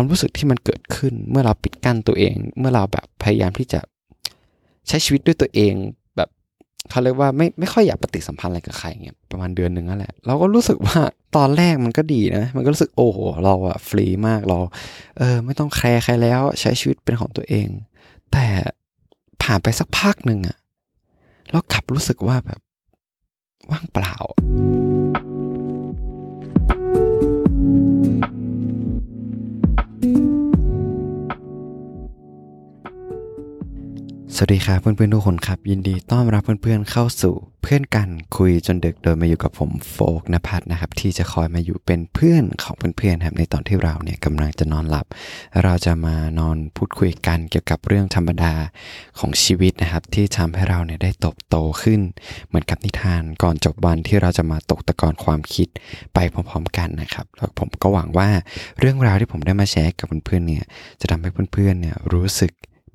ความรู้สึกที่มันเกิดขึ้น เมื่อเราปิดกั้นตัวเอง เมื่อเราแบบพยายามที่จะใช้ชีวิตด้วยตัวเอง แบบเขาเรียกว่าไม่ไม่ค่อยอยากปฏิสัมพันธ์อะไรกับใครเงี้ยประมาณเดือนหนึ่งนั่นแหละเราก็รู้สึกว่าตอนแรกมันก็ดีนะ มันก็รู้สึกโอ้โหเราอะฟรีมากเราเออไม่ต้องแคร์ใครแล้วใช้ชีวิตเป็นของตัวเอง แต่ผ่านไปสักพักหนึ่งอะแล้วกลับรู้สึกว่าแบบว่างเปล่า thank you สวัสดีครับเพื่อนๆทุกคนครับ ยินดีต้อนรับเพื่อนๆเข้าสู่เพื่อนกันคุยจนดึกโดยมาอยู่กับผมโฟกนภัทรนะครับ ที่จะคอยมาอยู่เป็นเพื่อนของเพื่อนๆครับในตอนที่เราเนี่ยกำลังจะนอนหลับ เราจะมานอนพูดคุยกันเกี่ยวกับเรื่องธรรมดาของชีวิตนะครับ ที่ทำให้เราเนี่ยได้โตโตขึ้น เหมือนกับนิทานก่อนจบวันที่เราจะมาตกตะกอนความคิดไปพร้อมๆกันนะครับแล้วผมก็หวังว่าเรื่องราวที่ผมได้มาแชร์กับเพื่อนๆเนี่ยจะทำให้เพื่อนๆเนี่ยรู้สึก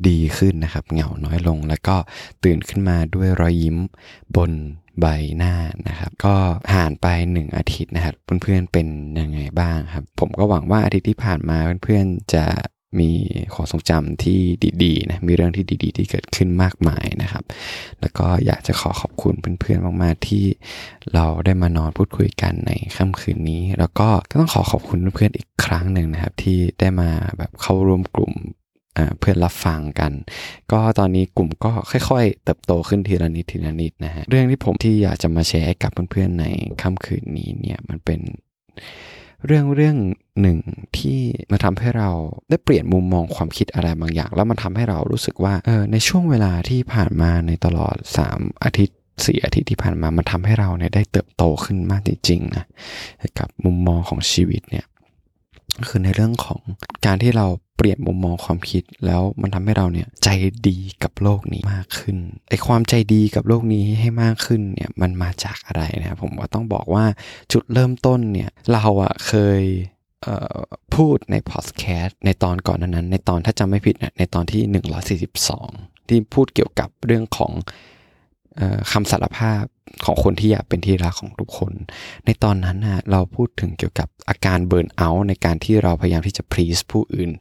ดีขึ้นนะครับ เหงาน้อยลง แล้วก็ตื่นขึ้นมาด้วยรอยยิ้มบนใบหน้านะครับ ก็ผ่านไปหนึ่งอาทิตย์นะครับ เพื่อนๆเป็นยังไงบ้างครับ ผมก็หวังว่าอาทิตย์ที่ผ่านมาเพื่อนๆจะมีความทรงจำที่ดีๆนะมีเรื่องที่ดีๆ ที่เกิดขึ้นมากมายนะครับ แล้วก็อยากจะขอขอบคุณเพื่อนๆมากๆที่เราได้มานอนพูดคุยกันในค่ำคืนนี้ แล้วก็ก็ต้องขอขอบคุณเพื่อนๆอีกครั้งหนึ่งนะครับ ที่ได้มาแบบเข้าร่วมกลุ่ม เพื่อนรับฟังกัน ก็ตอนนี้กลุ่มก็ค่อยๆ เติบโตขึ้นทีละนิดทีละนิดนะฮะเรื่องที่ผมที่อยากจะมาแชร์ให้กับเพื่อนๆในค่ำคืนนี้เนี่ยมันเป็นเรื่องเรื่องหนึ่งที่มาทำให้เราได้เปลี่ยนมุมมองความคิดอะไรบางอย่าง แล้วมันทำให้เรารู้สึกว่าเออในช่วงเวลาที่ผ่านมาในตลอด 3 อาทิตย์สี่อาทิตย์ที่ผ่านมามันทำให้เราเนี่ยได้เติบโตขึ้นมากจริงๆนะกับมุมมองของชีวิตเนี่ย คือในเรื่องของการที่เราเปลี่ยนมุมมองความคิดแล้วมันทำให้เราเนี่ยใจดีกับโลกนี้มากขึ้นไอความใจดีกับโลกนี้ให้มากขึ้นเนี่ยมันมาจากอะไรนะผมว่าต้องบอกว่าจุดเริ่มต้นเนี่ยเราอะเคยพูดในพอดแคสต์ในตอนก่อนนั้น ในตอนถ้าจำไม่ผิดนะในตอนที่ 142 ที่พูดเกี่ยวกับเรื่องของ คำสารภาพของคนที่อยากเป็นที่รักของทุกคน ในตอนนั้นนะเราพูดถึงเกี่ยวกับอาการเบิร์นเอาท์ในการที่เราพยายามที่จะพรีสผู้อื่น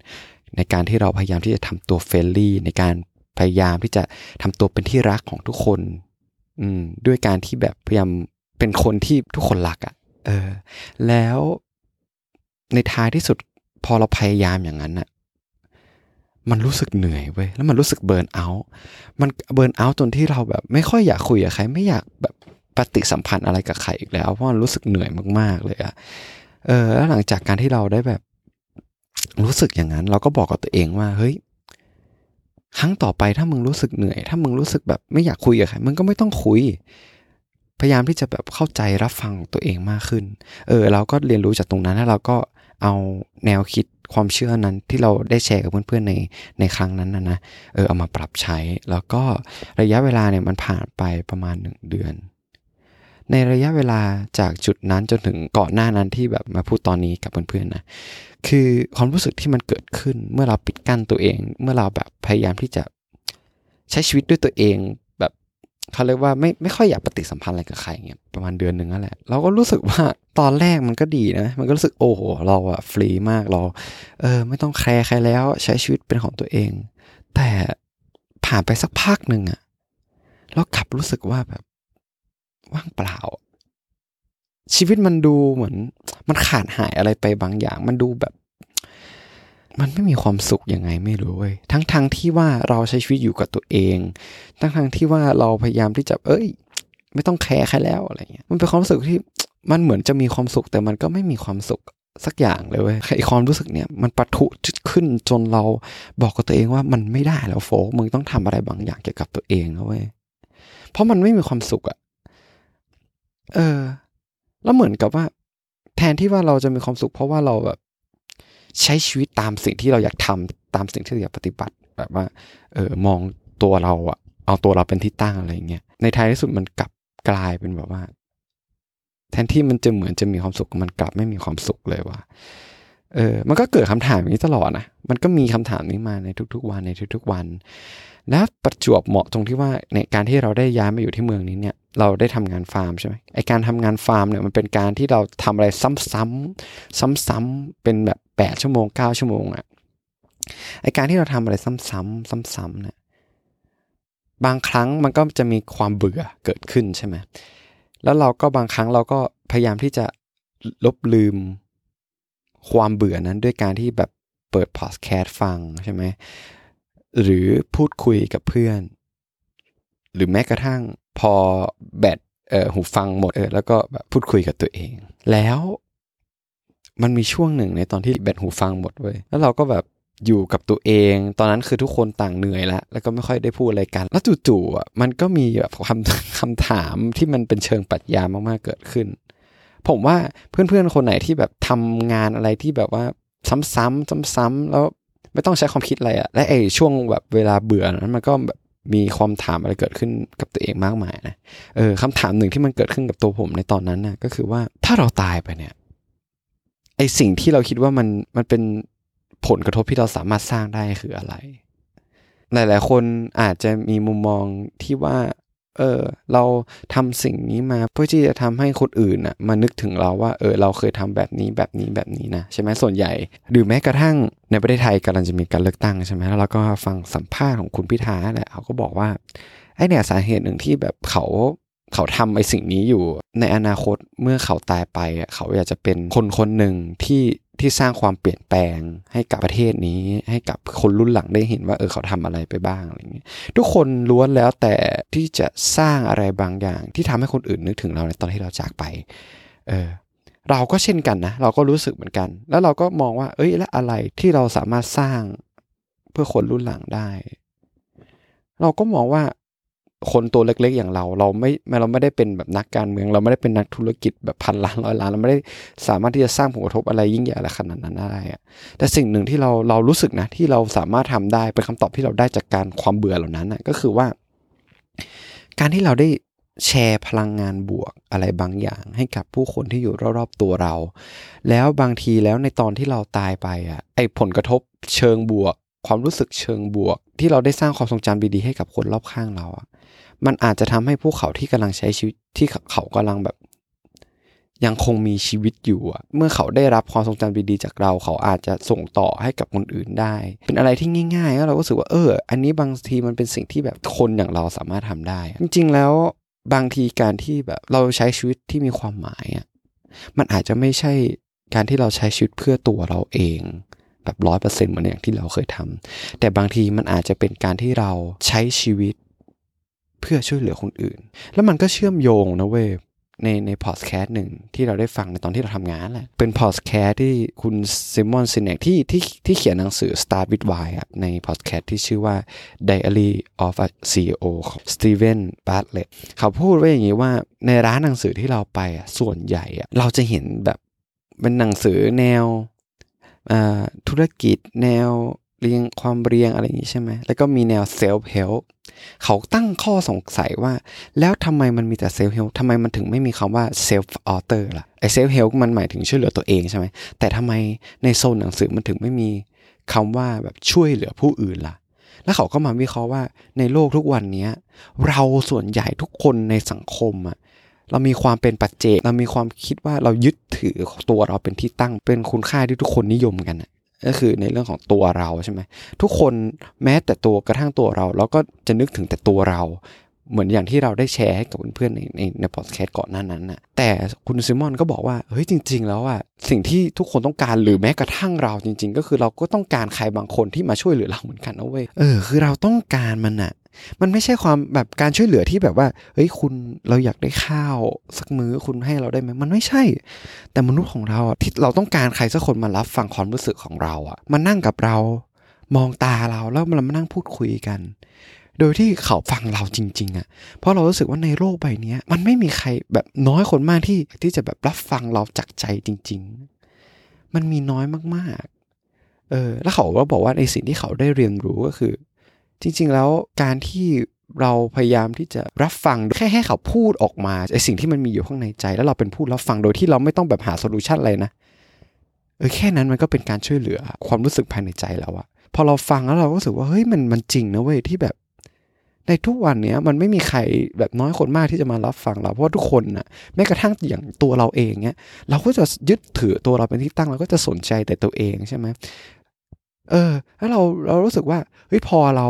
ในการที่เราพยายามที่จะทำตัวเฟรนลี่ ในการพยายามที่จะทำตัวเป็นที่รักของทุกคนอืด้วยการที่แบบพยายามเป็นคนที่ทุกคนรักอะ่ะ เออ แล้วในท้ายที่สุดพอเราพยายามอย่างนั้นอะ มันรู้สึกเหนื่อยเว้ยแล้วมันรู้สึกเบิร์นเอาท์มันเบิร์นเอาท์จนที่เราแบบ ไม่ค่อยอยากคุยกับใคร ไม่อยากแบบปฏิสัมพันธ์อะไรกับใครอีกแล้วเพราะมันรู้สึกเหนื่อยมากๆเลยอะเออแล้วหลังจากการที่เราได้แบบ รู้สึกอย่างนั้น เราก็บอกกับตัวเองว่าเฮ้ยครั้งต่อไปถ้ามึงรู้สึกเหนื่อย ถ้ามึงรู้สึกแบบไม่อยากคุยกับใครมึงก็ไม่ต้องคุย พยายามที่จะแบบเข้าใจรับฟังตัวเองมากขึ้น เออ เราก็เรียนรู้จากตรงนั้นแล้วเราก็เอาแนวคิด ความเชื่อนั้นที่เราได้แชร์กับเพื่อนๆในในครั้งนั้นนะนะเออเอามาปรับใช้ แล้วก็ระยะเวลาเนี่ยมันผ่านไปประมาณหนึ่งเดือน ในระยะเวลาจากจุดนั้นจนถึงก่อนหน้านั้นที่แบบมาพูดตอนนี้กับเพื่อนๆนะคือความรู้สึกที่มันเกิดขึ้นเมื่อเราปิดกั้นตัวเอง เมื่อเราแบบพยายามที่จะใช้ชีวิตด้วยตัวเอง เขาเรียกว่าไม่ไม่ค่อยอยากปฏิสัมพันธ์อะไรกับใครเงี้ยประมาณเดือนหนึ่งนั่นแหละเราก็รู้สึกว่าตอนแรกมันก็ดีนะ มันก็รู้สึกโอ้โหเราอะฟรีมากเราเออไม่ต้องแคร์ใครแล้วใช้ชีวิตเป็นของตัวเอง แต่ผ่านไปสักพักหนึ่งอะเรากลับรู้สึกว่าแบบว่างเปล่า ชีวิตมันดูเหมือน มันขาดหายอะไรไปบางอย่าง มันดูแบบ มันไม่มีความสุขยังไงไม่รู้เว้ยทั้งทงที่ว่าเราใช้ชีวิตอยู่กับตัวเอง ทั้งทงที่ว่าเราพยายามที่จะเอ้ย ไม่ต้องแคร์ใครแล้วอะไรเงี้ยมันเป็นความรู้สึกที่มันเหมือนจะมีความสุขแต่มันก็ไม่มีความสุขสักอย่างเลยเว้ยไอความรู้สึกเนี่ยมันปะทุขึ้นจนเราบอกกับตัวเองว่ามันไม่ได้แล้วโฟกมึงต้องทำอะไรบางอย่างเกี่ยวกับตัวเองนะเว้ยเพราะมันไม่มีความสุขอะเออ แล้วเหมือนกับว่า แทนที่ว่าเราจะมีความสุข เพราะว่าเราแบบ ใช้ชีวิตตามสิ่งที่เราอยากทำตามสิ่งที่เราอยากปฏิบัติแบบว่าเออมองตัวเราอะเอาตัวเราเป็นที่ตั้งอะไรเงี้ยในท้ายที่สุดมันกลับกลายเป็นแบบว่า แทนที่มันจะเหมือนจะมีความสุขมันกลับไม่มีความสุขเลยว่ะเออ มันก็เกิดคำถามอย่างนี้ตลอดนะ มันก็มีคำถามนี้มาในทุกๆวันในทุกๆวัน และประจวบเหมาะตรงที่ว่าในการที่เราได้ย้ายมาอยู่ที่เมืองนี้เนี่ย เราได้ทำงานฟาร์มใช่ไหมไอการทำงานฟาร์มเนี่ยมันเป็นการที่เราทำอะไรซ้ำๆซ้ำๆเป็นแบบแปดชั่วโมงเก้าชั่วโมงอะไอการที่เราทำอะไรซ้ำๆซ้ำๆเนี่ยบางครั้งมันก็จะมีความเบื่อเกิดขึ้นใช่ไหมแล้วเราก็บางครั้งเราก็พยายามที่จะลบลืมความเบื่อนั้นด้วยการที่แบบเปิดพอดแคสต์ฟังใช่ไหมหรือพูดคุยกับเพื่อน หรือแม้กระทั่ง พอแบตเออหูฟังหมดเออแล้วก็แบบพูดคุยกับตัวเอง แล้วมันมีช่วงหนึ่งในตอนที่แบตหูฟังหมดเว้ยแล้วเราก็แบบอยู่กับตัวเอง ตอนนั้นคือทุกคนต่างเหนื่อยแล้ว แล้วก็ไม่ค่อยได้พูดอะไรกัน แล้วจู่ๆอะมันก็มีแบบคำคำถามที่มันเป็นเชิงปรัชญามากๆเกิดขึ้น ผมว่าเพื่อนๆคนไหนที่แบบทำงานอะไรที่แบบว่าซ้ำๆซ้ำๆแล้วไม่ต้องใช้ความคิดอะไรอะและไอ้ช่วงแบบเวลาเบื่อนั้นมันก็แบบ มีความถามอะไรเกิดขึ้นกับตัวเองมากมายนะเออคำถามหนึ่งที่มันเกิดขึ้นกับตัวผมในตอนนั้นนะก็คือว่าถ้าเราตายไปเนี่ยไอสิ่งที่เราคิดว่ามันมันเป็นผลกระทบที่เราสามารถสร้างได้คืออะไร หลาย ๆ คนอาจจะมีมุมมองที่ว่า เออเราทำสิ่งนี้มาเพื่อที่จะทำให้คนอื่นอะมานึกถึงเราว่าเออเราเคยทำแบบนี้แบบนี้แบบนี้นะใช่ไหมส่วนใหญ่ หรือแม้กระทั่งในประเทศไทยกำลังจะมีการเลือกตั้งใช่ไหมแล้วเราก็ฟังสัมภาษณ์ของคุณพิธาแหละเขาก็บอกว่าไอเนี่ยสาเหตุหนึ่งที่แบบเขาเขาทำไอสิ่งนี้อยู่ในอนาคตเมื่อเขาตายไป เขาอยากจะเป็นคนคนหนึ่งที่ ที่สร้างความเปลี่ยนแปลงให้กับประเทศนี้ ให้กับคนรุ่นหลังได้เห็นว่าเออเขาทำอะไรไปบ้างอะไรเงี้ยทุกคนล้วนแล้วแต่ที่จะสร้างอะไรบางอย่าง ที่ทำให้คนอื่นนึกถึงเราในตอนที่เราจากไป เออเราก็เช่นกันนะ เราก็รู้สึกเหมือนกัน แล้วเราก็มองว่า เอ้ยและอะไรที่เราสามารถสร้างเพื่อคนรุ่นหลังได้ เราก็มองว่า คนตัวเล็กๆอย่างเรา เราไม่เราไม่ได้เป็นแบบนักการเมือง เราไม่ได้เป็นนักธุรกิจแบบพันล้านร้อยล้านเราไม่ได้สามารถที่จะสร้างผลกระทบอะไรยิ่งใหญ่อะไรขนาดนั้นได้อะแต่สิ่งหนึ่งที่เราเรารู้สึกนะที่เราสามารถทำได้เป็นคำตอบที่เราได้จากการความเบื่อเหล่านั้นนะก็คือว่า การที่เราได้แชร์พลังงานบวกอะไรบางอย่าง ให้กับผู้คนที่อยู่รอบๆตัวเรา แล้วบางทีแล้วในตอนที่เราตายไปอะไอผลกระทบเชิงบวก ความรู้สึกเชิงบวก ที่เราได้สร้างความทรงจำดีๆให้กับคนรอบข้างเราอะมันอาจจะทำให้พวกเขาที่กำลังใช้ชีวิตที่เขากำลังแบบ ยังคงมีชีวิตอยู่อะเมื่อเขาได้รับความทรงจำดีๆจากเรา เขาอาจจะส่งต่อให้กับคนอื่นได้ เป็นอะไรที่ง่ายๆแล้วเราก็รู้สึกว่าเออ อันนี้บางทีมันเป็นสิ่งที่แบบคนอย่างเราสามารถทำได้ จริง ๆ แล้วบางทีการที่แบบเราใช้ชีวิตที่มีความหมายอะมันอาจจะไม่ใช่การที่เราใช้ชีวิตเพื่อตัวเราเอง แบบร้อยเปอร์เซ็นต์เหมือนอย่างที่เราเคยทำแต่บางทีมันอาจจะเป็นการที่เราใช้ชีวิต เพื่อช่วยเหลือคนอื่น แล้วมันก็เชื่อมโยงนะเว้ยในในพอดแคสต์หนึ่งที่เราได้ฟังในตอนที่เราทำงานแหละ เป็นพอดแคสต์ที่คุณ Simon Sinek ที่ที่ที่เขียนหนังสือ Start with Why อะในพอดแคสต์ที่ชื่อว่า Diary of a CEO ของ Steven Bartlett เขาพูดไว้อย่างนี้ว่าในร้านหนังสือที่เราไปอะส่วนใหญ่อะเราจะเห็นแบบเป็นหนังสือแนว ธุรกิจแนวเรียงความเรียงอะไรอย่างนี้ใช่ไหมแล้วก็มีแนว self-help เขาตั้งข้อสงสัยว่า แล้วทำไมมันมีแต่ self-help ทำไมมันถึงไม่มีคำว่า help other ล่ะไอ้ self-help มันหมายถึงช่วยเหลือตัวเองใช่ไหมแต่ทำไมในโซนหนังสือมันถึงไม่มีคำว่าแบบช่วยเหลือผู้อื่นล่ะ แล้วเขาก็มาวิเคราะห์ว่าในโลกทุกวันนี้เราส่วนใหญ่ทุกคนในสังคมอะ เรามีความเป็นปัจเจกเรามีความคิดว่าเรายึดถือตัวเราเป็นที่ตั้งเป็นคุณค่าที่ทุกคนนิยมกันก็คือในเรื่องของตัวเราใช่ไหมทุกคนแม้แต่ตัวกระทั่งตัวเรา เราก็จะนึกถึงแต่ตัวเรา เหมือนอย่างที่เราได้แชร์ให้กับเพื่อนๆในในในพอดแคสต์ก่อนหน้านั้นน่ะแต่คุณซิมอนก็บอกว่าเฮ้ยจริง ๆ แล้วอะสิ่งที่ทุกคนต้องการหรือแม้กระทั่งเราจริง ๆ ก็คือเราก็ต้องการใครบางคนที่มาช่วยเหลือเราเหมือนกันนะเว้ยเออคือเราต้องการมันอะมันไม่ใช่ความแบบการช่วยเหลือที่แบบว่า เฮ้ยคุณเราอยากได้ข้าว สักมื้อคุณให้เราได้ไหมมันไม่ใช่ แต่มนุษย์ของเราอะที่เราต้องการใครสักคนมารับฟังความรู้สึกของเราอะมานั่งกับเรา มองตาเราแล้วมันมานั่งพูดคุยกัน โดยที่เขาฟังเราจริงๆอะ เพราะเรารู้สึกว่าในโลกใบนี้มันไม่มีใครแบบน้อยคนมากที่ที่จะแบบรับฟังเราจากใจจริง ๆ มันมีน้อยมากๆ เออ แล้วเขาก็บอกว่าในสิ่งที่เขาได้เรียนรู้ก็คือ จริง ๆ แล้วการที่เราพยายามที่จะรับฟังแค่ให้เขาพูดออกมาไอสิ่งที่มันมีอยู่ข้างในใจ แล้วเราเป็นผู้รับฟังโดยที่เราไม่ต้องแบบหาโซลูชันอะไรนะเออแค่นั้นมันก็เป็นการช่วยเหลือความรู้สึกภายในใจแล้วอะพอเราฟังแล้วเราก็รู้สึกว่าเฮ้ยมันมันจริงนะเว้ยที่แบบ ในทุกวันเนี้ยมันไม่มีใครแบบน้อยคนมากที่จะมารับฟังเรา เพราะว่าทุกคนน่ะแม้กระทั่งอย่างตัวเราเองเนี้ยเราก็จะยึดถือตัวเราเป็นที่ตั้งเราก็จะสนใจแต่ตัวเองใช่ไหมเออแล้วเราเรารู้สึกว่าเฮ้ยพอเรา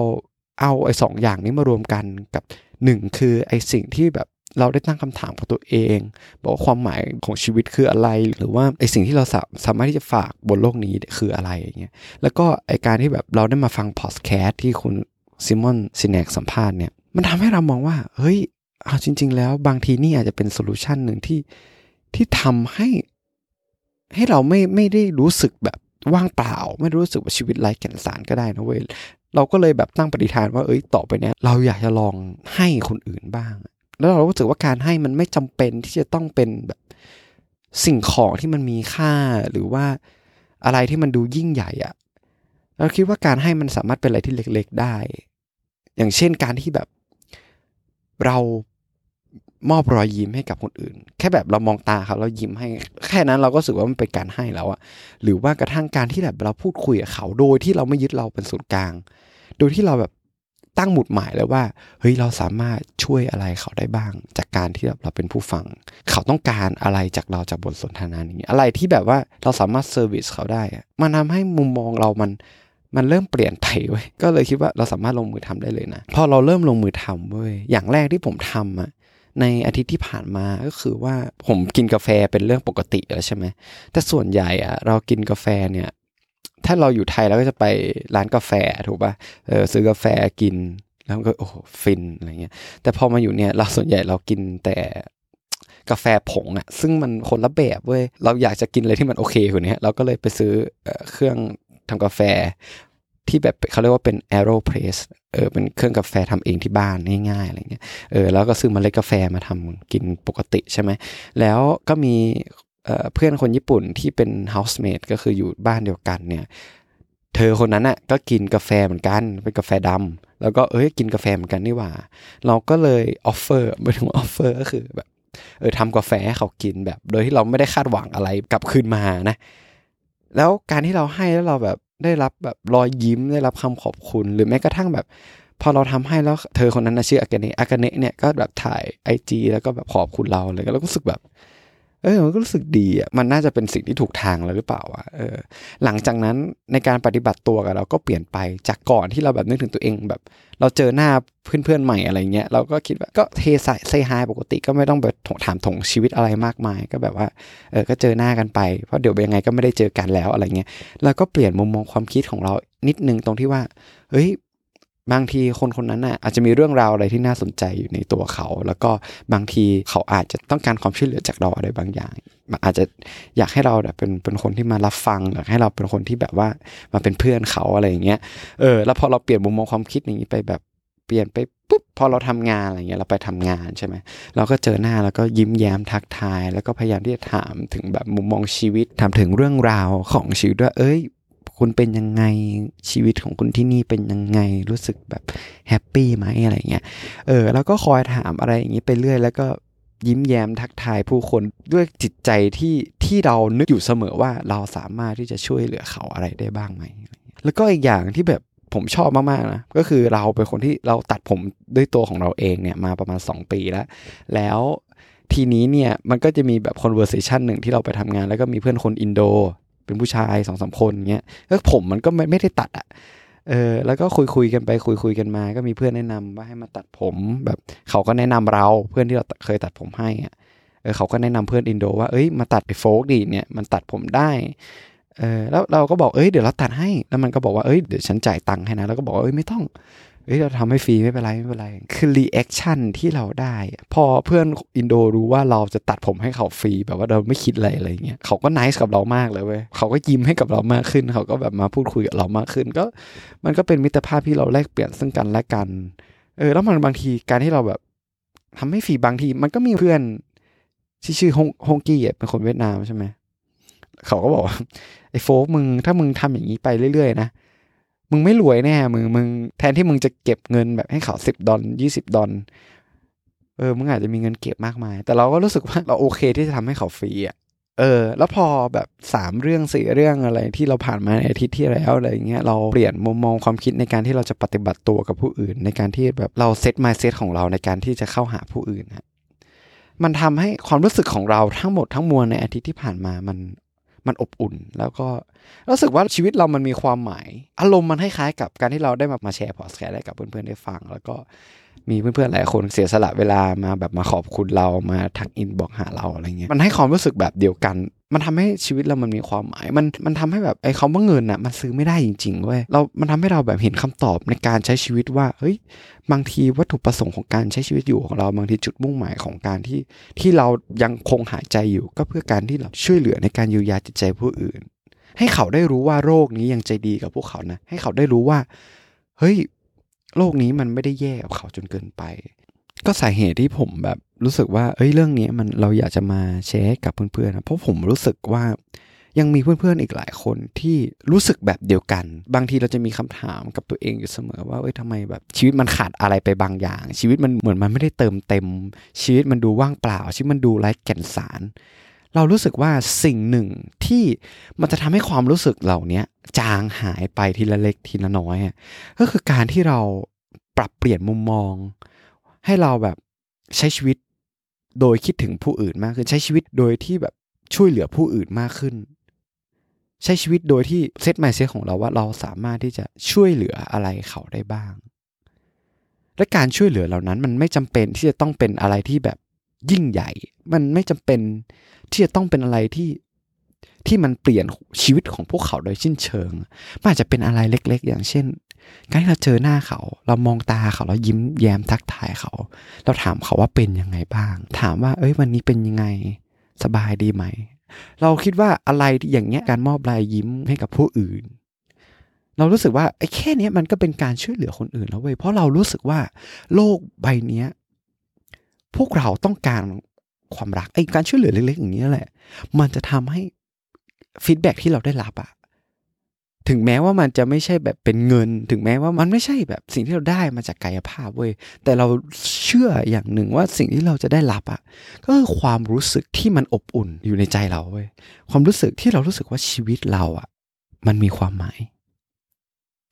เอาไอ้สองอย่างนี้มารวมกันกับหนึ่งคือไอ้สิ่งที่แบบเราได้ตั้งคำถามกับตัวเอง บอกว่าความหมายของชีวิตคืออะไร หรือว่าไอ้สิ่งที่เราสาสามารถที่จะฝากบนโลกนี้คืออะไรอย่างเงี้ยแล้วก็ไอ้การที่แบบเราได้มาฟังพอดแคสต์ที่คุณ Simon Sinek สัมภาษณ์เนี่ยมันทำให้เรามองว่า เฮ้ยเอาจริง ๆ แล้วบางทีนี่อาจจะเป็น solution หนึ่งที่ที่ทำให้ให้เราไม่ไม่ได้รู้สึกแบบว่างเปล่า ไม่รู้สึกว่าชีวิตไร้แก่นสารก็ได้นะเว้ยเราก็เลยแบบตั้งปฏิฐานว่าเอ้ยต่อไปเนี้ยเราอยากจะลองให้คนอื่นบ้าง แล้วเราก็รู้สึกว่าการให้มันไม่จำเป็นที่จะต้องเป็นแบบสิ่งของที่มันมีค่าหรือว่าอะไรที่มันดูยิ่งใหญ่อะเราคิดว่าการให้มันสามารถเป็นอะไรที่เล็ก ๆ ได้ อย่างเช่นการที่แบบเรามอบรอยยิ้มให้กับคนอื่น แค่แบบเรามองตาเขาเรายิ้มให้ แค่นั้นเราก็รู้สึกว่ามันเป็นการให้แล้วอะหรือว่ากระทั่งการที่แบบเราพูดคุยกับเขาโดยที่เราไม่ยึดเราเป็นศูนย์กลาง โดยที่เราแบบตั้งหมุดหมายแล้วว่าเฮ้ยเราสามารถช่วยอะไรเขาได้บ้าง จากการที่แบบเราเป็นผู้ฟัง เขาต้องการอะไรจากเราจากบทสนทนานี้ อะไรที่แบบว่าเราสามารถเซอร์วิสเขาได้ มันทาให้มุมมองเรามัน มันเริ่มเปลี่ยนไปเว้ยก็เลยคิดว่าเราสามารถลงมือทำได้เลยนะ พอเราเริ่มลงมือทำเว้ยอย่างแรกที่ผมทำอะในอาทิตย์ที่ผ่านมาก็คือว่าผมกินกาแฟเป็นเรื่องปกติแล้วใช่ไหมแต่ส่วนใหญ่อะเรากินกาแฟเนี่ย ถ้าเราอยู่ไทยเราก็จะไปร้านกาแฟถูกปะ่ะเออซื้อกาแฟกินแล้วก็โอ้ฟินอะไรเงี้ย แต่พอมาอยู่เนี่ยเราส่วนใหญ่เรากินแต่กาแฟผงอะซึ่งมันคนละแบบเว้ยเราอยากจะกินอะไรที่มันโอเคกว่านี้เราก็เลยไปซื้อเครื่อง ทำกาแฟ ที่แบบเขาเรียกว่าเป็น aeropress เออเป็นเครื่องกาแฟทำเองที่บ้านง่ายๆอะไรเงี้ยเออแล้วก็ซื้อเมล็ดกาแฟมาทำกินปกติใช่ไหมแล้วก็มีเพื่อนคนญี่ปุ่นที่เป็น housemate ก็คืออยู่บ้านเดียวกันเนี่ยเธอคนนั้นอะก็กินกาแฟเหมือนกันเป็นกาแฟดำแล้วก็เอ้ยกินกาแฟเหมือนกันนี่หว่า เราก็เลย offer ไม่ถึง offer ก็คือแบบเออทำกาแฟให้เขากินแบบ โดยที่เราไม่ได้คาดหวังอะไรกลับคืนมานะ แล้วการที่เราให้แล้วเราแบบได้รับแบบรอยยิ้มได้รับคำขอบคุณ หรือแม้กระทั่งแบบ พอเราทำให้แล้วเธอคนนั้นนะชื่ออากาเนะอากาเนะเนี่ยก็แบบถ่ายไอจีแล้วก็แบบขอบคุณเราเลยแล้วก็รู้สึกแบบ เออมันก็รู้สึกดีอะมันน่าจะเป็นสิ่งที่ถูกทางแล้วหรือเปล่าวะเออหลังจากนั้นในการปฏิบัติตัวกับเราก็เปลี่ยนไปจากก่อนที่เราแบบนึกถึงตัวเองแบบ เราเจอหน้าเพื่อนๆใหม่อะไรเงี้ยเราก็คิดว่าก็เทใส่เซฮายปกติก็ไม่ต้องแบบถามถงชีวิตอะไรมากมาย ก็แบบว่าเออก็เจอหน้ากันไปเพราะเดี๋ยวยังไงก็ไม่ได้เจอกันแล้วอะไรเงี้ยแล้วก็เปลี่ยนมุมมองความคิดของเรานิดนึงตรงที่ว่าเฮ้ย บางทีคนคนนั้นน่ะอาจจะมีเรื่องราวอะไรที่น่าสนใจอยู่ในตัวเขา แล้วก็บางทีเขาอาจจะต้องการความช่วยเหลือจากเราอะไรบางอย่างอาจจะอยากให้เราแบบเป็นเป็นคนที่มารับฟังอยากให้เราเป็นคนที่แบบว่ามาเป็นเพื่อนเขาอะไรอย่างเงี้ยเออแล้วพอเราเปลี่ยนมุมมองความคิดอย่างนี้ไปแบบเปลี่ยนไปปุ๊บพอเราทำงานอะไรเงี้ยเราไปทำงานใช่ไหมเราก็เจอหน้าแล้วก็ยิ้มแย้มทักทาย แล้วก็พยายามที่จะถามถึงแบบมุมมองชีวิตถามถึงเรื่องราวของชีวิตว่าเอ้ย คุณเป็นยังไงชีวิตของคุณที่นี่เป็นยังไงรู้สึกแบบแฮปปี้ไหมอะไรเงี้ยเออแล้วก็คอยถามอะไรอย่างนี้ไปเรื่อย แล้วก็ยิ้มแย้มทักทายผู้คนด้วยจิตใจที่ที่เรานึกอยู่เสมอว่าเราสามารถที่จะช่วยเหลือเขาอะไรได้บ้างไหมแล้วก็อีกอย่างที่แบบผมชอบมากๆนะก็คือเราเป็นคนที่เราตัดผมด้วยตัวของเราเองเนี่ยมาประมาณ 2 ปีแล้ว แล้วทีนี้เนี่ยมันก็จะมีแบบ conversation หนึ่งที่เราไปทำงาน แล้วก็มีเพื่อนคนอินโด เป็นผู้ชายสองสามคนเงี้ยแล้วผมมันก็ไม่ไม่ได้ตัดอะ่ะเออแล้วก็คุยคุยกันไปคุยคุยกันมา ก็มีเพื่อนแนะนำว่าให้มาตัดผมแบบเขาก็แนะนำเราเพื่อนที่เราเคยตัดผมให้อะเออเขาก็แนะนำเพื่อนอินโดว่าเอ้ยมาตัดไอ้โฟกดีเนี่ยมันตัดผมได้เออแล้วเราก็บอกเอ้ยเดี๋ยวเราตัดให้ แล้วมันก็บอกว่าเอ้ยเดี๋ยวฉันจ่ายตังค์ให้นะแล้วก็บอกเอ้ยไม่ต้อง เฮ้ยเราทำให้ฟรีไม่เป็นไรไม่เป็นไร คือ reaction ที่เราได้ พอเพื่อนอินโดรู้ว่าเราจะตัดผมให้เขาฟรีแบบว่าเราไม่คิดอะไรอะไรเงี้ยเขาก็ nice กับเรามากเลยเว้ยเขาก็ยิ้มให้กับเรามากขึ้น เขาก็แบบมาพูดคุยกับเรามากขึ้น ก็มันก็เป็นมิตรภาพที่เราแลกเปลี่ยนซึ่งกันและกัน เออ แล้วมันบางทีการที่เราแบบทำให้ฟรีบางที มันก็มีเพื่อนที่ชื่อฮงฮงกี้เป็นคนเวียดนามใช่ไหมเขาก็บอกว่าไอ้โฟกมึงถ้ามึงทำอย่างนี้ไปเรื่อยๆนะ มึงไม่รวยแน่มึงมึงแทนที่มึงจะเก็บเงินแบบให้เขาสิบดอลยี่สิบดอลเออมึงอาจจะมีเงินเก็บมากมาย แต่เราก็รู้สึกว่าเราโอเคที่จะทำให้เขาฟรีอะเออ แล้วพอแบบสามเรื่องสี่เรื่องอะไรที่เราผ่านมาในอาทิตย์ที่แล้วอะไรเงี้ยเราเปลี่ยนมุมมองความคิดในการที่เราจะปฏิบัติตัวกับผู้อื่น ในการที่แบบเราเซตมายเซตของเราในการที่จะเข้าหาผู้อื่นฮะมันทำให้ความรู้สึกของเราทั้งหมดทั้งมวลในอาทิตย์ที่ผ่านมามัน มันอบอุ่น แล้วก็รู้สึกว่าชีวิตเรามันมีความหมาย อารมณ์มันคล้ายๆกับการที่เราได้มามาแชร์พอดแคสต์ได้กับเพื่อนๆได้ฟัง แล้วก็มีเพื่อนๆหลายคนเสียสละเวลามาแบบมาขอบคุณเรามาทักอินบอกหาเราอะไรเงี้ยมันให้ความรู้สึกแบบเดียวกัน มันทำให้ชีวิตเรามันมีความหมาย มันมันทำให้แบบไอ้คำว่าเงินอะมันซื้อไม่ได้จริงๆเว้ยเรา มันทำให้เราแบบเห็นคำตอบในการใช้ชีวิตว่าเฮ้ยบางทีวัตถุประสงค์ของการใช้ชีวิตอยู่ของเราบางทีจุดมุ่งหมายของการที่ที่เรายังคงหายใจอยู่ ก็เพื่อการที่เราช่วยเหลือในการเยียวยาจิตใจผู้อื่น ให้เขาได้รู้ว่าโรคนี้ยังใจดีกับพวกเขานะให้เขาได้รู้ว่า เฮ้ยโลกนี้มันไม่ได้แย่กับเขาจนเกินไป ก็สาเหตุที่ผมแบบรู้สึกว่าเอ้ยเรื่องนี้มันเราอยากจะมาแชร์กับเพื่อนๆนะเพราะผมรู้สึกว่ายังมีเพื่อนๆอีกหลายคนที่รู้สึกแบบเดียวกัน บางทีเราจะมีคำถามกับตัวเองอยู่เสมอว่าเอ้ยทำไมแบบชีวิตมันขาดอะไรไปบางอย่าง ชีวิตมันเหมือนมันไม่ได้เติมเต็ม ชีวิตมันดูว่างเปล่า ชีวิตมันดูไร้แก่นสาร เรารู้สึกว่าสิ่งหนึ่งที่มันจะทำให้ความรู้สึกเหล่านี้จางหายไปทีละเล็กทีละน้อยก็คือการที่เราปรับเปลี่ยนมุมมอง ให้เราแบบใช้ชีวิตโดยคิดถึงผู้อื่นมากขึ้น ใช้ชีวิตโดยที่แบบช่วยเหลือผู้อื่นมากขึ้น ใช้ชีวิตโดยที่เซตไมเซ็ตของเราว่าเราสามารถที่จะช่วยเหลืออะไรเขาได้บ้าง และการช่วยเหลือเหล่านั้น มันไม่จำเป็นที่จะต้องเป็นอะไรที่แบบยิ่งใหญ่ มันไม่จำเป็นที่จะต้องเป็นอะไรที่ที่มันเปลี่ยนชีวิตของพวกเขาโดยสิ้นเชิงมันอาจจะเป็นอะไรเล็ก ๆ อย่างเช่น การที่เราเจอหน้าเขา เรามองตาเขาเรายิ้มแย้มทักทายเขา เราถามเขาว่าเป็นยังไงบ้าง ถามว่า เอ้ยวันนี้เป็นยังไง สบายดีไหม เราคิดว่าอะไรอย่างเงี้ยการมอบรายยิ้มให้กับผู้อื่น เรารู้สึกว่าไอ้แค่นี้มันก็เป็นการช่วยเหลือคนอื่นแล้วเว้ยเพราะเรารู้สึกว่า โลกใบเนี้ยพวกเราต้องการความรักไอ้การช่วยเหลือเล็กๆอย่างนี้แหละ มันจะทำให้ฟีดแบ็ที่เราได้รับอะ ถึงแม้ว่ามันจะไม่ใช่แบบเป็นเงิน ถึงแม้ว่ามันไม่ใช่แบบสิ่งที่เราได้มาจากกายภาพเว้ยแต่เราเชื่ออย่างหนึ่งว่าสิ่งที่เราจะได้รับอะก็คือความรู้สึกที่มันอบอุ่นอยู่ในใจเราเว้ยความรู้สึกที่เรารู้สึกว่าชีวิตเราอะมันมีความหมาย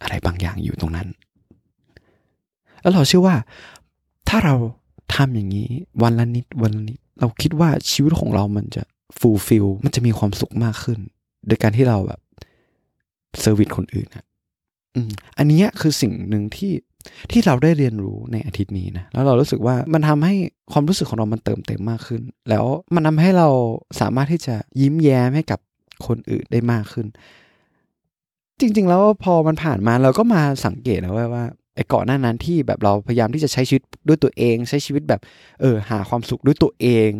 อะไรบางอย่างอยู่ตรงนั้น แล้วเราเชื่อว่า ถ้าเราทำอย่างนี้ วันละนิดวันละนิด เราคิดว่าชีวิตของเรามันจะ fulfill มันจะมีความสุขมากขึ้น โดยการที่เราแบบ service คนอื่นอะอืมอันนี้คือสิ่งหนึ่งที่ที่เราได้เรียนรู้ในอาทิตย์นี้นะแล้วเรารู้สึกว่ามันทำให้ความรู้สึกของเรามันเติมเต็มมากขึ้น แล้วมันทาให้เราสามารถที่จะยิ้มแย้มให้กับคนอื่นได้มากขึ้น จริง ๆ แล้วพอมันผ่านมาเราก็มาสังเกตนะว่าว่าไอ้ก่อนหน้านั้นที่แบบเราพยายามที่จะใช้ชีวิตด้วยตัวเอง ใช้ชีวิตแบบเออหาความสุขด้วยตัวเอง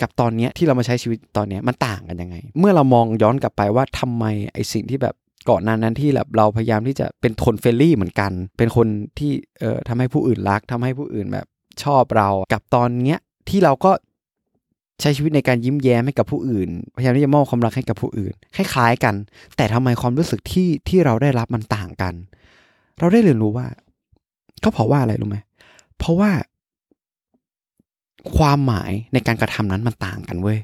กับตอนนี้ที่เรามาใช้ชีวิตตอนนี้มันต่างกันยังไง เมื่อเรามองย้อนกลับไปว่าทำไมไอสิ่งที่แบบ ก่อนนั้นนั้นที่แบบเราพยายามที่จะเป็นคนเฟรนลี่เหมือนกัน เป็นคนที่เอ่อทำให้ผู้อื่นรักทำให้ผู้อื่นแบบชอบเรากับตอนเนี้ยที่เราก็ใช้ชีวิตในการยิ้มแย้มให้กับผู้อื่น พยายามที่จะมอบความรักให้กับผู้อื่นคล้ายๆกัน แต่ทำไมความรู้สึกที่ที่เราได้รับมันต่างกัน เราได้เรียนรู้ว่าเขาเพราะว่าอะไรรู้ไหมเพราะว่า ความหมายในการกระทำนั้นมันต่างกันเว้ย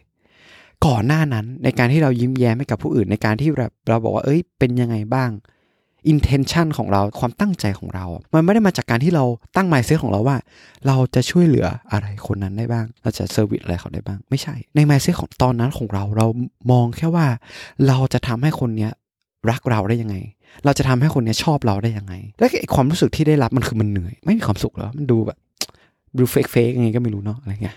ก่อนหน้านั้นในการที่เรายิ้มแย้มให้กับผู้อื่นในการที่เราเราบอกว่าเอ้ยเป็นยังไงบ้าง intention ของเราความตั้งใจของเรา มันไม่ได้มาจากการที่เราตั้ง mindset ของเราว่า เราจะช่วยเหลืออะไรคนนั้นได้บ้าง เราจะ service อะไรเขาได้บ้าง ไม่ใช่ ใน mindset ของตอนนั้นของเรา เรามองแค่ว่า เราจะทำให้คนเนี้ยรักเราได้ยังไง เราจะทำให้คนนี้ชอบเราได้ยังไง และความรู้สึกที่ได้รับมันคือมันเหนื่อย ไม่มีความสุขแล้ว มันดูแบบดูเฟกเฟกยังไงก็ไม่รู้เนาะอะไรเงี้ย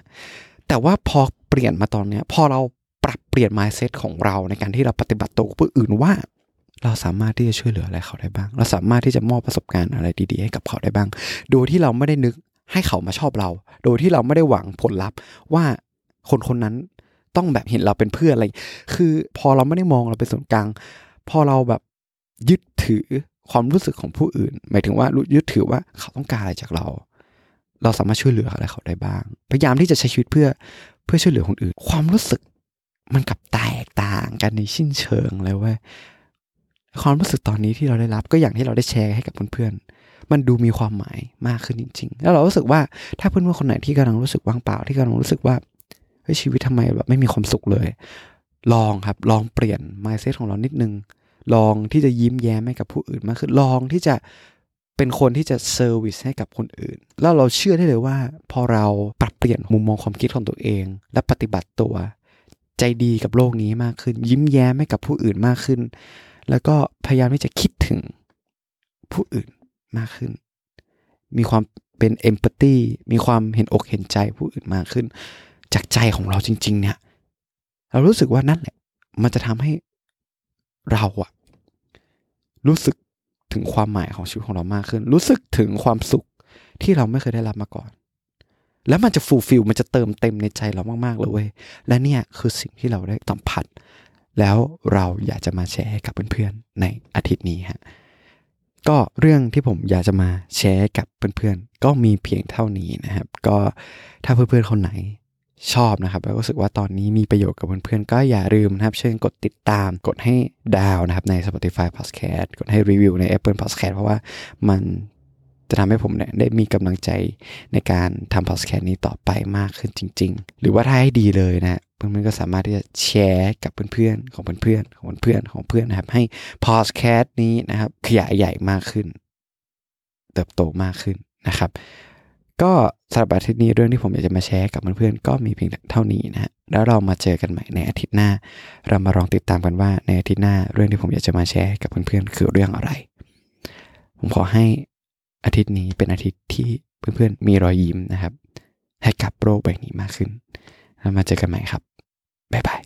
แต่ว่าพอเปลี่ยนมาตอนเนี้ย พอเรา ปรับเปลี่ยน mindset ของเราในการที่เราปฏิบัติตัวกับผู้อื่นว่า เราสามารถที่จะช่วยเหลืออะไรเขาได้บ้าง เราสามารถที่จะมอบประสบการณ์อะไรดีๆ ให้กับเขาได้บ้าง โดยที่เราไม่ได้นึกให้เขามาชอบเรา โดยที่เราไม่ได้หวังผลลัพธ์ว่าคนคนนั้นต้องแบบเห็นเราเป็นเพื่อนอะไร คือพอเราไม่ได้มองเราเป็นส่วนกลาง พอเราแบบยึดถือความรู้สึกของผู้อื่น หมายถึงว่ายึดถือว่าเขาต้องการอะไรจากเรา เราสามารถช่วยเหลืออะไรเขาได้บ้าง พยายามที่จะใช้ชีวิตเพื่อเพื่อช่วยเหลือคนอื่น ความรู้สึก มันกับแตกต่างกันในชิ้นเชิงเลยว่า ความรู้สึกตอนนี้ที่เราได้รับก็อย่างที่เราได้แชร์ให้กับเพื่อนๆมันดูมีความหมายมากขึ้นจริง ๆ แล้วเรารู้สึกว่าถ้าเพื่อนๆคนไหนที่กำลังรู้สึกว่างเปล่าที่กำลังรู้สึกว่าเฮ้ยชีวิตทำไมแบบไม่มีความสุขเลย ลองครับ ลองเปลี่ยน mindset ของเรานิดนึง ลองที่จะยิ้มแย้มให้กับผู้อื่นมากขึ้นลองที่จะเป็นคนที่จะเซอร์วิสให้กับคนอื่น แล้วเราเชื่อได้เลยว่า พอเราปรับเปลี่ยนมุมมองความคิดของตัวเอง และปฏิบัติตัว ใจดีกับโลกนี้มากขึ้น ยิ้มแย้มให้กับผู้อื่นมากขึ้น แล้วก็พยายามที่จะคิดถึงผู้อื่นมากขึ้น มีความเป็นเอมพัตตีมีความเห็นอกเห็นใจผู้อื่นมากขึ้น จากใจของเราจริง ๆ เนี่ย เรารู้สึกว่านั่นแหละ มันจะทำให้เราอะรู้สึกถึงความหมายของชีวิตของเรามากขึ้น รู้สึกถึงความสุขที่เราไม่เคยได้รับมาก่อน แล้วมันจะฟูลฟิลมันจะเติมเต็มในใจเรามากๆเลยเว้ยและเนี่ยคือสิ่งที่เราได้สัมผัส แล้วเราอยากจะมาแชร์ให้กับเพื่อนๆในอาทิตย์นี้ฮะก็เรื่องที่ผมอยากจะมาแชร์กับเพื่อนๆ ก็มีเพียงเท่านี้นะครับ ก็ถ้าเพื่อนๆคนไหนชอบนะครับ แล้วก็รู้สึกว่าตอนนี้มีประโยชน์กับเพื่อนๆ ก็อย่าลืมนะครับ เช่นกดติดตามกดให้ดาวนะครับใน Spotify Podcast กดให้รีวิวใน Apple Podcast เพราะว่ามัน จะทำให้ผมเนี่ยได้มีกำลังใจในการทำพอดแคสต์นี้ต่อไปมากขึ้นจริง ๆ หรือว่าถ้าให้ดีเลยนะเพื่อนๆก็สามารถที่จะแชร์กับเพื่อนๆของเพื่อนๆของเพื่อนๆของเพื่อนนะครับ ให้พอดแคสต์นี้นะครับขยายใหญ่มากขึ้น เติบโตมากขึ้นนะครับ ก็สำหรับอาทิตย์นี้เรื่องที่ผมอยากจะมาแชร์กับเพื่อนๆก็มีเพียงเท่านี้นะฮะแล้วเรามาเจอกันใหม่ในอาทิตย์หน้า เรามาลองติดตามกันว่าในอาทิตย์หน้าเรื่องที่ผมอยากจะมาแชร์กับเพื่อนๆคือเรื่องอะไร ผมขอให้ อาทิตย์นี้เป็นอาทิตย์ที่เพื่อนๆมีรอยยิ้มนะครับ ให้กับโรคใบนี้มากขึ้น แล้วมาเจอกันใหม่ครับ บ๊ายบาย